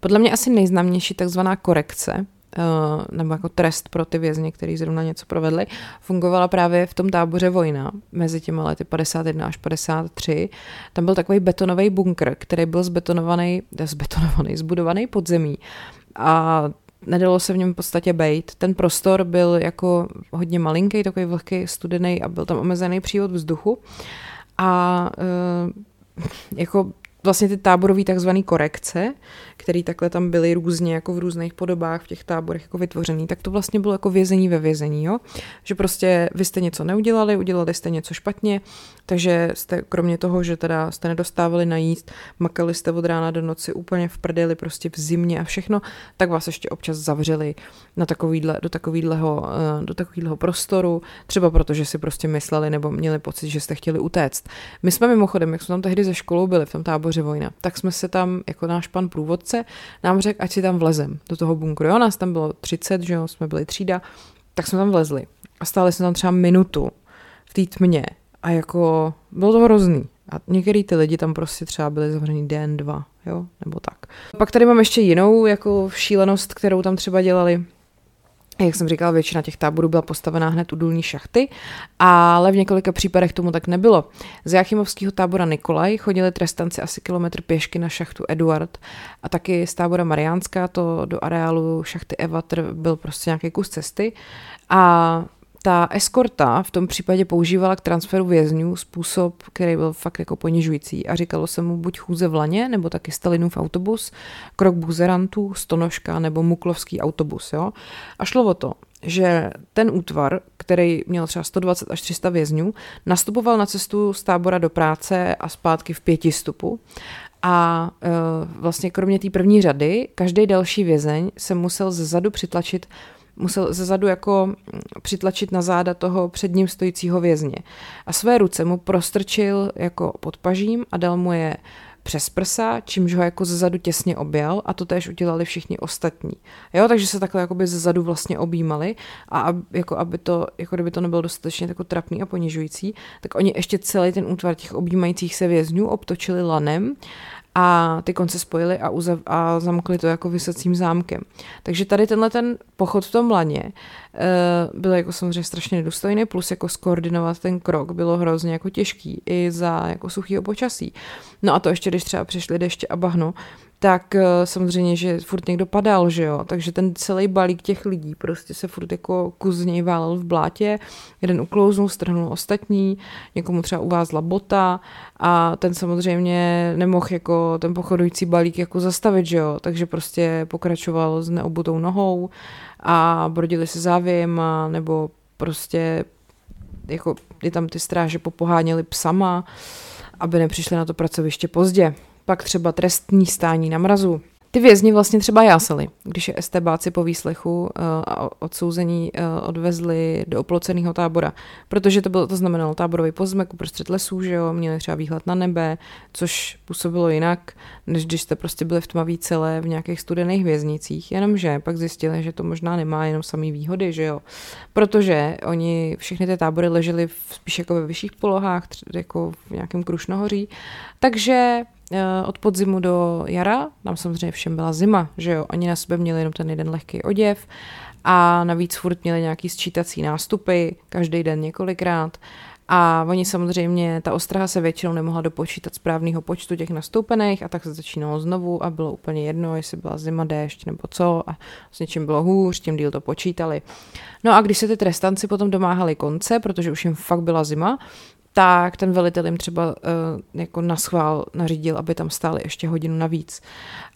Podle mě asi nejznámější takzvaná korekce, Uh, nebo jako trest pro ty vězně, kteří zrovna něco provedli, fungovala právě v tom táboře Vojna mezi těmi lety 51 až 53. Tam byl takový betonový bunkr, který byl zbetonovaný, zbetonovaný, <laughs> zbudovaný pod zemí. A nedalo se v něm v podstatě bejt. Ten prostor byl jako hodně malinký, takový vlhký, studený a byl tam omezený přívod vzduchu. A uh, jako vlastně ty táborové takzvané korekce, které takhle tam byly různě jako v různých podobách v těch táborech jako vytvořený, tak to vlastně bylo jako vězení ve vězení, jo? Že prostě vy jste něco neudělali, udělali jste něco špatně, takže jste kromě toho, že teda jste nedostávali najíst, makali jste od rána do noci úplně v prdeli, prostě v zimě a všechno, tak vás ještě občas zavřeli na takovýhle, do, takovýhleho, eh, do takovýhleho prostoru, třeba protože si prostě mysleli nebo měli pocit, že jste chtěli utéct. My jsme mimochodem, jak jsme tam tehdy ze školou byli v tom táboře Vojna, tak jsme se tam, jako náš pan průvodce, nám řekl, ať si tam vlezem do toho bunkru. Jo, nás tam bylo 30, že jo, jsme byli třída, tak jsme tam vlezli. A stáli jsme tam třeba minutu v té tmě a jako bylo to hrozný. A některý ty lidi tam prostě třeba byli zavřený den, dva, jo, nebo tak. Pak tady mám ještě jinou jako šílenost, kterou tam třeba dělali. Jak jsem říkala, většina těch táborů byla postavená hned u důlní šachty, ale v několika případech tomu tak nebylo. Z Jachimovského tábora Nikolaj chodili trestanci asi kilometr pěšky na šachtu Eduard a taky z tábora Mariánská to do areálu šachty Evatr byl prostě nějaký kus cesty a ta eskorta v tom případě používala k transferu vězňů způsob, který byl fakt jako ponižující a říkalo se mu buď chůze v laně, nebo taky Stalinův autobus, krok buzerantů, stonožka nebo muklovský autobus. Jo? A šlo o to, že ten útvar, který měl třeba 120 až 300 vězňů, nastupoval na cestu z tábora do práce a zpátky v pěti stupu a e, vlastně kromě té první řady, každý další vězeň se musel zezadu přitlačit musel zezadu jako mm, přitlačit na záda toho před ním stojícího vězně. A své ruce mu prostrčil jako pod pažím a dal mu je přes prsa, čímž ho jako zezadu těsně objel a to též udělali všichni ostatní. Jo, takže se takhle jakoby zezadu vlastně objímali a ab, jako aby to, jako kdyby to nebylo dostatečně jako trapný a ponižující, tak oni ještě celý ten útvar těch objímajících se vězňů obtočili lanem a ty konce spojili a, uzav, a zamkli to jako vysacím zámkem. Takže tady tenhle ten pochod v tom laně uh, byl jako samozřejmě strašně nedůstojný, plus jako skoordinovat ten krok bylo hrozně jako těžký i za jako suchýho počasí. No a to ještě, když třeba přišly deště a bahno, tak uh, samozřejmě, že furt někdo padal, že jo, takže ten celý balík těch lidí prostě se furt jako kus z něj válel v blátě, jeden uklouznul, strhnul ostatní, někomu třeba uvázla bota a ten samozřejmě nemohl jako ten pochodující balík jako zastavit, že jo, takže prostě pokračoval s neobutou nohou a brodili se závějem a nebo prostě jako je tam ty stráže popoháněli psama, aby nepřišli na to pracoviště pozdě pak třeba trestní stání na mrazu. Ty vězni vlastně třeba jásali, když je STBáci po výslechu uh, a odsouzení uh, odvezli do oploceného tábora, protože to, bylo, to znamenalo táborový pozmek uprostřed lesů, že jo, měli třeba výhled na nebe, což působilo jinak, než když jste prostě byli v tmavý celé v nějakých studených věznicích, jenomže pak zjistili, že to možná nemá jenom samý výhody, že jo, protože oni všechny ty tábory ležely v, spíš jako ve vyšších polohách, jako v nějakém krušnohoří, takže Eh, od podzimu do jara, tam samozřejmě všem byla zima, že jo, oni na sebe měli jenom ten jeden lehký oděv a navíc furt měli nějaký sčítací nástupy, každý den několikrát a oni samozřejmě, ta ostraha se většinou nemohla dopočítat správného počtu těch nastoupených a tak se začínalo znovu a bylo úplně jedno, jestli byla zima, déšť nebo co a s něčím bylo hůř, tím díl to počítali. No a když se ty trestanci potom domáhali konce, protože už jim fakt byla zima, tak ten velitel jim třeba uh, jako na schvál nařídil, aby tam stáli ještě hodinu navíc.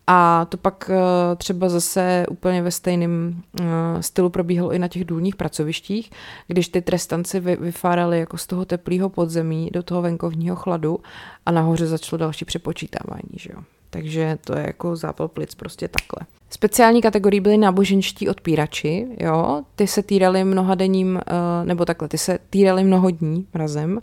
A to pak uh, třeba zase úplně ve stejném uh, stylu probíhalo i na těch důlních pracovištích, když ty trestanci vy, vyfárali jako z toho teplého podzemí do toho venkovního chladu a nahoře začalo další přepočítávání, že jo. Takže to je jako zápal plic prostě takhle. Speciální kategorii byly náboženští odpírači, jo, ty se týrali mnohadenním, eh, nebo takhle, ty se týrali mnoho dní mrazem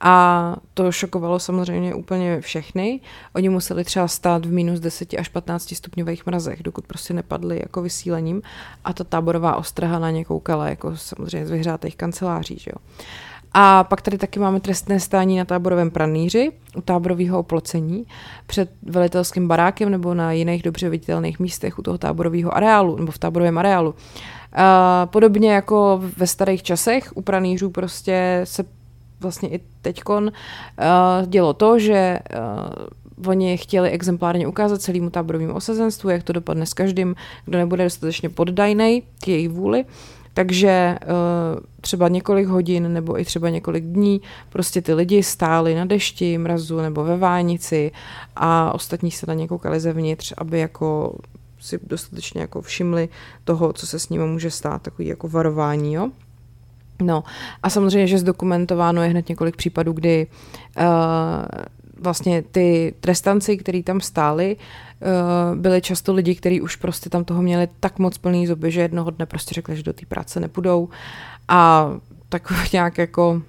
a to šokovalo samozřejmě úplně všechny. Oni museli třeba stát v minus 10 až 15 stupňových mrazech, dokud prostě nepadli jako vysílením a ta táborová ostraha na ně koukala jako samozřejmě z vyhřátých kanceláří, že jo. A pak tady taky máme trestné stání na táborovém pranýři, u táborového oplocení, před velitelským barákem nebo na jiných dobře viditelných místech u toho táborového areálu nebo v táborovém areálu. A podobně jako ve starých časech u pranýřů prostě se vlastně i teďkon uh, dělo to, že uh, oni chtěli exemplárně ukázat celému táborovému osazenstvu, jak to dopadne s každým, kdo nebude dostatečně poddajný k jejich vůli. Takže eh, třeba několik hodin nebo i třeba několik dní prostě ty lidi stáli na dešti, mrazu nebo ve vánici a ostatní se na ně koukali zevnitř, aby jako si dostatečně jako všimli toho, co se s nimi může stát, takový jako varování, jo. No a samozřejmě, že zdokumentováno je hned několik případů, kdy uh, vlastně ty trestanci, kteří tam stáli, uh, byli často lidi, kteří už prostě tam toho měli tak moc plný zuby, že jednoho dne prostě řekli, že do té práce nepůjdou a tak <laughs> nějak jako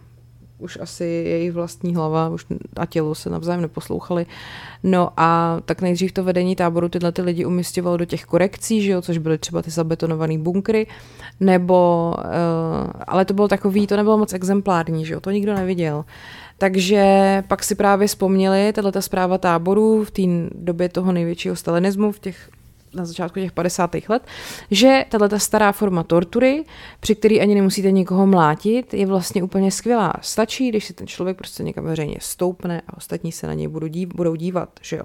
už asi jejich vlastní hlava už a tělo se navzájem neposlouchali. No a tak nejdřív to vedení táboru tyhle ty lidi umistěvalo do těch korekcí, že jo, což byly třeba ty zabetonované bunkry, nebo, uh, ale to bylo takový, to nebylo moc exemplární, že jo, to nikdo neviděl. Takže pak si právě vzpomněli, tato zpráva táboru v té době toho největšího stalinismu, v těch na začátku těch 50. let, že tato stará forma tortury, při který ani nemusíte nikoho mlátit, je vlastně úplně skvělá. Stačí, když si ten člověk prostě někam veřejně stoupne a ostatní se na něj budou, dív, budou dívat, že jo.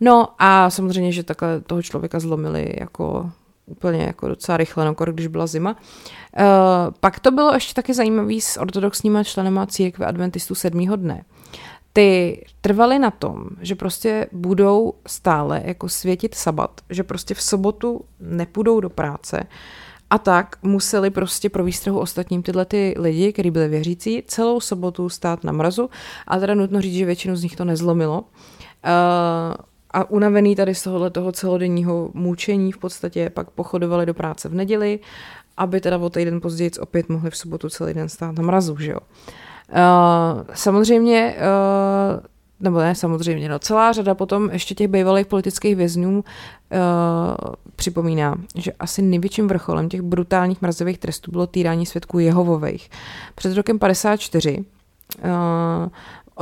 No a samozřejmě, že takhle toho člověka zlomili jako úplně jako docela rychle, no, když byla zima. Uh, pak to bylo ještě taky zajímavé s ortodoxníma členama církve adventistů sedmého dne. Ty trvali na tom, že prostě budou stále jako světit sabat, že prostě v sobotu nepůjdou do práce a tak museli prostě pro výstrahu ostatním tyhle ty lidi, kteří byli věřící, celou sobotu stát na mrazu a teda nutno říct, že většinu z nich to nezlomilo. Uh, a unavený tady z tohohle toho celodenního mučení v podstatě pak pochodovali do práce v neděli, aby teda o týden později opět mohli v sobotu celý den stát na mrazu, že jo. Uh, samozřejmě uh, nebo ne samozřejmě, no celá řada potom ještě těch bývalých politických vězňů uh, připomíná, že asi největším vrcholem těch brutálních mrazivých trestů bylo týrání svědků Jehovových. Před rokem 54 uh,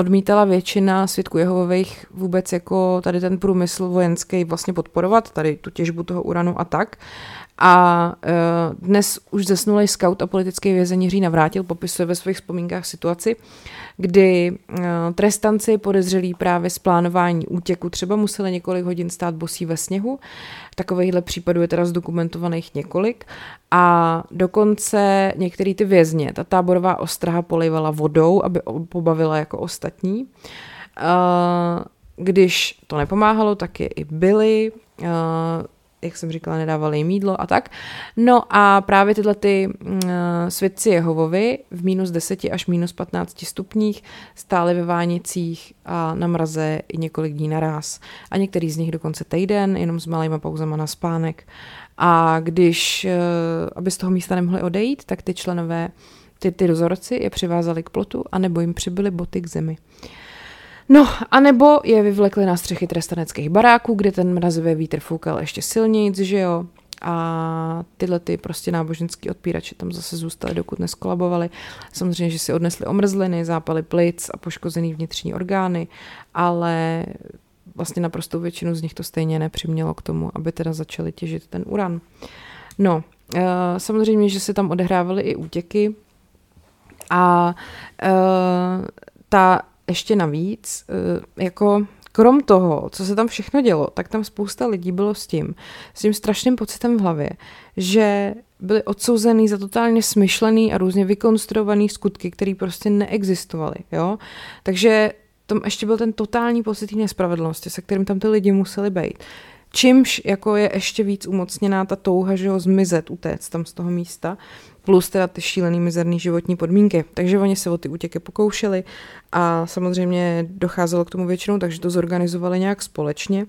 odmítala většina svědků Jehovových vůbec jako tady ten průmysl vojenský vlastně podporovat, tady tu těžbu toho uranu a tak. A uh, dnes už zesnulý scout a politický vězeň Jiří Navrátil popisuje ve svých vzpomínkách situaci, kdy uh, trestanci podezřelí právě z plánování útěku třeba museli několik hodin stát bosí ve sněhu. Takovýchhle případů je teda zdokumentovaných několik. A dokonce některý ty vězně, ta táborová ostraha polivala vodou, aby pobavila jako ostatní. Uh, když to nepomáhalo, tak je i byli. Jak jsem říkala, nedávali jim jídlo a tak. No a právě tyhle ty uh, svědci Jehovovi v minus 10 až minus 15 stupních stály ve Vánicích a na mraze i několik dní naraz. A některý z nich dokonce týden, jenom s malýma pauzama na spánek. A když, uh, aby z toho místa nemohli odejít, tak ty členové, ty, ty dozorci je přivázali k plotu, anebo jim přibyly boty k zemi. Uh, No, anebo je vyvlekli na střechy trestaneckých baráků, kde ten mrazivý vítr foukal ještě silněji, že jo, a tyhle ty prostě náboženský odpírače tam zase zůstaly, dokud neskolabovali. Samozřejmě, že si odnesli omrzliny, zápaly plic a poškozený vnitřní orgány, ale vlastně naprostou většinu z nich to stejně nepřimělo k tomu, aby teda začali těžit ten uran. No, eh, samozřejmě, že se tam odehrávaly i útěky a eh, ta ještě navíc, eh, jako krom toho, co se tam všechno dělo, tak tam spousta lidí bylo s tím, s tím strašným pocitem v hlavě, že byli odsouzený za totálně smyšlený a různě vykonstruovaný skutky, které prostě neexistovaly, jo. Takže tam ještě byl ten totální pocit nespravedlnosti, se kterým tam ty lidi museli být. Čímž jako je ještě víc umocněná ta touha, že ho zmizet, utéct tam z toho místa, plus teda ty šílený mizerný životní podmínky. Takže oni se o ty útěky pokoušeli a samozřejmě docházelo k tomu většinou, takže to zorganizovali nějak společně.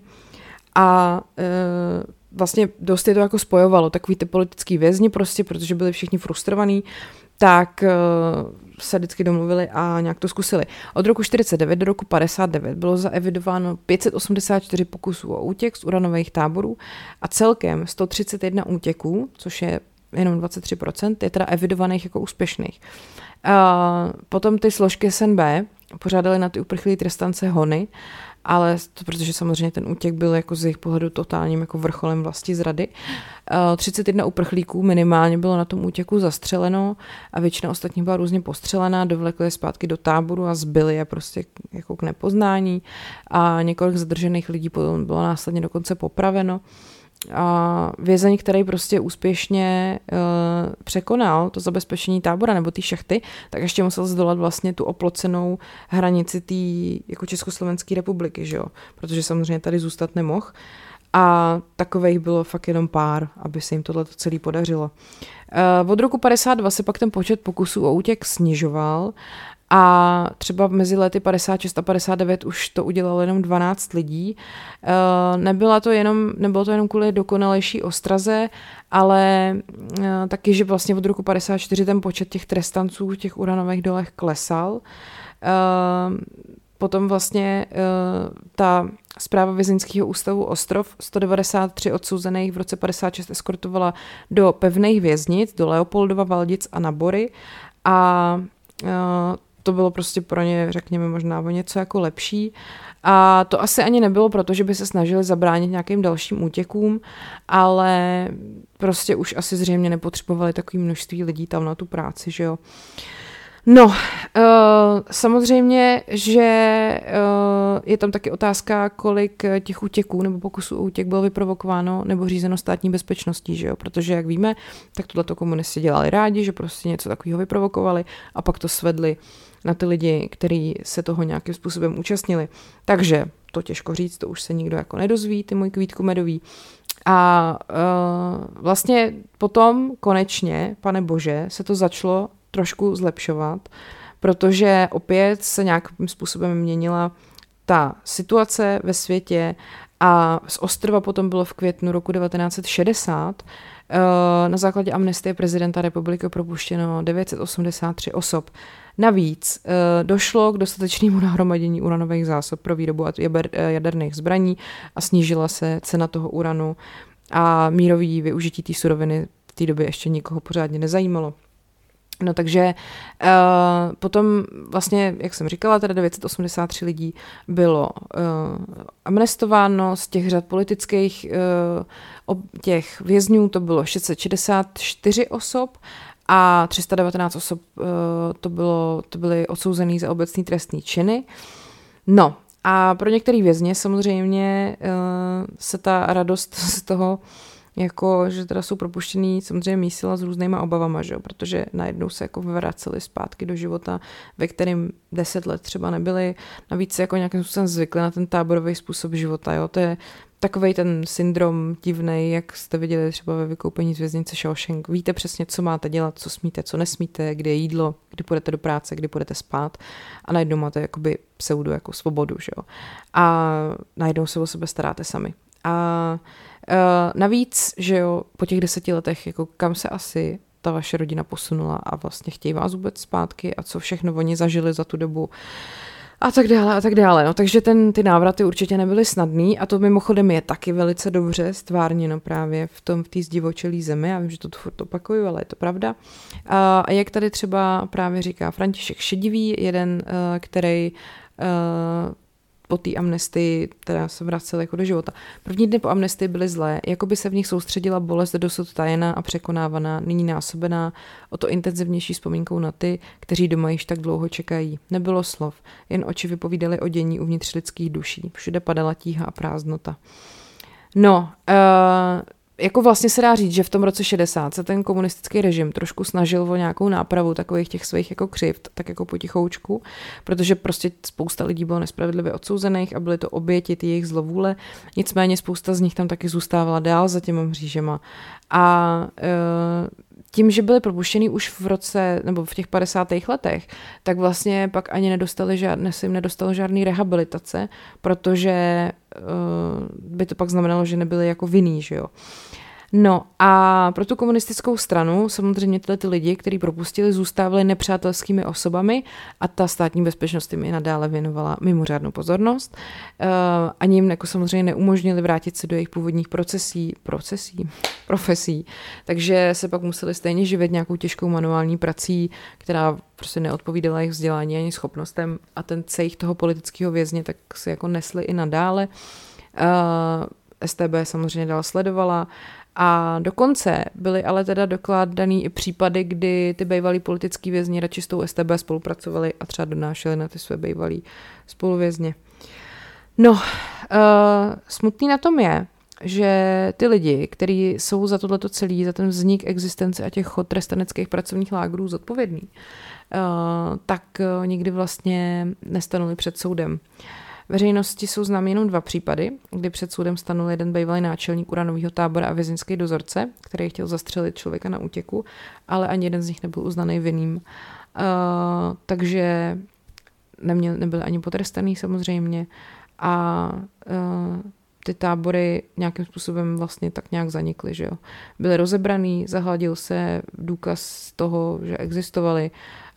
A e, vlastně dost je to jako spojovalo, takový ty politický vězni prostě, protože byli všichni frustrovaní, tak e, se vždycky domluvili a nějak to zkusili. Od roku 49 do roku 59 bylo zaevidováno 584 pokusů o útěk z uranových táborů a celkem 131 útěků, což je jenom 23%, je teda evidovaných jako úspěšných. A potom ty složky SNB pořádali na ty uprchlí trestance hony, ale to protože samozřejmě ten útěk byl jako z jejich pohledu totálním jako vrcholem vlasti zrady. 31 uprchlíků minimálně bylo na tom útěku zastřeleno a většina ostatních byla různě postřelená, dovlekli je zpátky do táboru a zbyli je prostě jako k nepoznání a několik zadržených lidí bylo následně dokonce popraveno a vězeň, který prostě úspěšně uh, překonal to zabezpečení tábora nebo ty šachty, tak ještě musel zdolat vlastně tu oplocenou hranici té jako Československé republiky, že jo? Protože samozřejmě tady zůstat nemohl. A takových bylo fakt jenom pár, aby se jim tohle celé podařilo. Uh, od roku 52 se pak ten počet pokusů o útěk snižoval a třeba mezi lety 56 a 59 už to udělalo jenom 12 lidí. Eh, nebyla to jenom, nebylo to jenom kvůli dokonalejší ostraze, ale eh, taky, že vlastně od roku 54 ten počet těch trestanců v těch uranových dolech klesal. Eh, potom vlastně ta zpráva vězeňského ústavu Ostrov 193 odsouzených v roce 56 eskortovala do pevných věznic, do Leopoldova, Valdic a Nabory a to bylo prostě pro ně, řekněme, možná o něco jako lepší. A to asi ani nebylo proto, že by se snažili zabránit nějakým dalším útěkům, ale prostě už asi zřejmě nepotřebovali takové množství lidí tam na tu práci, že jo. No, uh, samozřejmě, že uh, je tam taky otázka, kolik těch útěků nebo pokusů o útěk bylo vyprovokováno nebo řízeno státní bezpečností, že jo? Protože, jak víme, tak tohle komunisti dělali rádi, že prostě něco takového vyprovokovali a pak to svedli na ty lidi, kteří se toho nějakým způsobem účastnili. Takže to těžko říct, to už se nikdo jako nedozví, ty můj kvítku medový. A uh, vlastně potom konečně, pane bože, se to začalo trošku zlepšovat, protože opět se nějakým způsobem měnila ta situace ve světě a z ostrova potom bylo v květnu roku 1960 Na základě amnestie prezidenta republiky propuštěno 983 osob. Navíc došlo k dostatečnému nahromadění uranových zásob pro výrobu jaderných zbraní a snížila se cena toho uranu a mírový využití té suroviny v té době ještě nikoho pořádně nezajímalo. No takže uh, potom vlastně, jak jsem říkala, teda 983 lidí bylo uh, amnestováno z těch řad politických uh, těch vězňů, to bylo 664 osob a 319 osob uh, to, bylo, to byly odsouzený za obecný trestní činy. No a pro některé vězně samozřejmě uh, se ta radost <laughs> z toho jako, že teda jsou propuštěný samozřejmě mísila s různýma obavama, že jo? protože najednou se jako vraceli zpátky do života, ve kterým deset let třeba nebyli, navíc se jako nějakým způsobem zvykli na ten táborový způsob života, jo? to je takový ten syndrom divný, jak jste viděli třeba ve vykoupení z věznice Shawshank. Víte přesně, co máte dělat, co smíte, co nesmíte, kde je jídlo, kdy půjdete do práce, kdy půjdete spát a najednou máte jakoby pseudo jako svobodu, že jo. A najednou se o sebe staráte sami. A uh, navíc, že jo, po těch deseti letech, jako kam se asi ta vaše rodina posunula a vlastně chtějí vás vůbec zpátky a co všechno oni zažili za tu dobu a tak dále a tak dále. No, takže ten, ty návraty určitě nebyly snadný a to mimochodem je taky velice dobře stvárněno právě v tom v té zdivočelé zemi. Já vím, že to furt opakuju, ale je to pravda. A, jak tady třeba právě říká František Šedivý, jeden, uh, který uh, po té amnestii teda se vracel jako do života. První dny po amnestii byly zlé, jako by se v nich soustředila bolest dosud tajená a překonávaná, nyní násobená o to intenzivnější vzpomínkou na ty, kteří doma již tak dlouho čekají. Nebylo slov, jen oči vypovídaly o dění uvnitř lidských duší. Všude padala tíha a prázdnota. No, uh, jako vlastně se dá říct, že v tom roce 60 se ten komunistický režim trošku snažil o nějakou nápravu takových těch svých jako křivt, tak jako potichoučku, protože prostě spousta lidí bylo nespravedlivě odsouzených a byly to oběti ty jejich zlovůle, nicméně spousta z nich tam taky zůstávala dál za těma mřížema. A e, tím, že byli propuštěni už v roce, nebo v těch 50. letech, tak vlastně pak ani nedostali žádné, se jim nedostalo žádný rehabilitace, protože uh, by to pak znamenalo, že nebyli jako vinný, že jo. No a pro tu komunistickou stranu samozřejmě tyhle ty lidi, kteří propustili, zůstávali nepřátelskými osobami a ta státní bezpečnost jim i nadále věnovala mimořádnou pozornost. Uh, ani jim jako samozřejmě neumožnili vrátit se do jejich původních procesí, procesí, <laughs> profesí, takže se pak museli stejně živit nějakou těžkou manuální prací, která prostě neodpovídala jejich vzdělání ani schopnostem a ten cejch toho politického vězně tak si jako nesli i nadále. Uh, STB samozřejmě dál sledovala a dokonce byly ale teda dokládaný i případy, kdy ty bývalí politický vězni radši s tou STB spolupracovali a třeba donášeli na ty své bývalí spoluvězně. No, uh, smutný na tom je, že ty lidi, kteří jsou za tohleto celý, za ten vznik existence a těch chod trestaneckých pracovních lágrů zodpovědný, uh, tak uh, nikdy vlastně nestanuli před soudem. Uh, Veřejnosti jsou známy jenom dva případy, kdy před soudem stanul jeden bývalý náčelník uranového tábora a vězinský dozorce, který chtěl zastřelit člověka na útěku, ale ani jeden z nich nebyl uznaný vinným. Uh, takže neměl, nebyl ani potrestaný samozřejmě a uh, ty tábory nějakým způsobem vlastně tak nějak zanikly, že jo. Byly rozebraný, zahladil se důkaz toho, že existovaly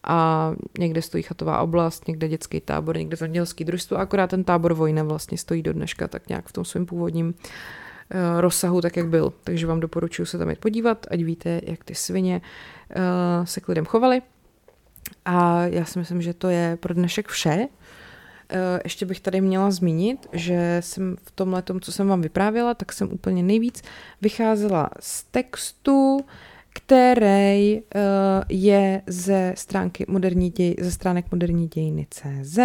a někde stojí chatová oblast, někde dětský tábor, někde zemědělský družstvo, akorát ten tábor vojna vlastně stojí do dneška tak nějak v tom svém původním eh, rozsahu, tak jak byl. Takže vám doporučuji se tam jít podívat, ať víte, jak ty svině uh, se k lidem chovaly. A já si myslím, že to je pro dnešek vše. Uh, ještě bych tady měla zmínit, že jsem v tomhle, co jsem vám vyprávěla, tak jsem úplně nejvíc vycházela z textu, který uh, je ze stránky moderní děj, ze stránek moderní dějiny CZ.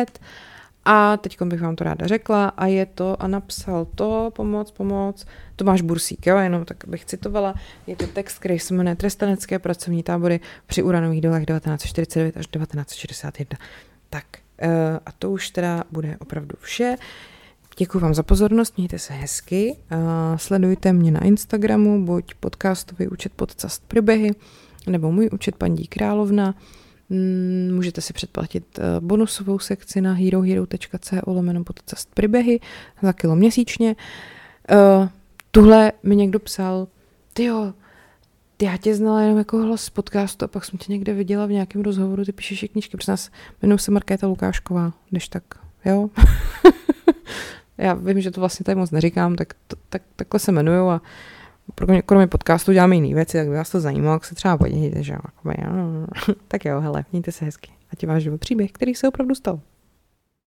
A teď bych vám to ráda řekla a je to, a napsal to, pomoc, pomoc, Tomáš Bursík, jo, jenom tak bych citovala, je to text, který se jmenuje Trestanecké pracovní tábory při uranových dolech 1949 až 1961. Tak uh, a to už teda bude opravdu vše. Děkuji vám za pozornost, mějte se hezky, sledujte mě na Instagramu, buď podcastový účet Podcast Příběhy, nebo můj účet Pandí Královna. Mm, můžete si předplatit e, bonusovou sekci na herohero.co lomeno podcast Příběhy za kilo měsíčně. E, tuhle mi někdo psal, tyjo, já tě znala jenom jako hlas z podcastu a pak jsem tě někde viděla v nějakém rozhovoru, ty píšeš i knížky, protože nás jmenuji se Markéta Lukášková, když tak, jo. <laughs> já vím, že to vlastně tady moc neříkám, tak, to, tak takhle se jmenuju a kromě, podcastu děláme jiné věci, tak by vás to zajímalo, jak se třeba podívejte, že jo. <laughs> tak jo, hele, mějte se hezky. A ti váš život příběh, který se opravdu stal.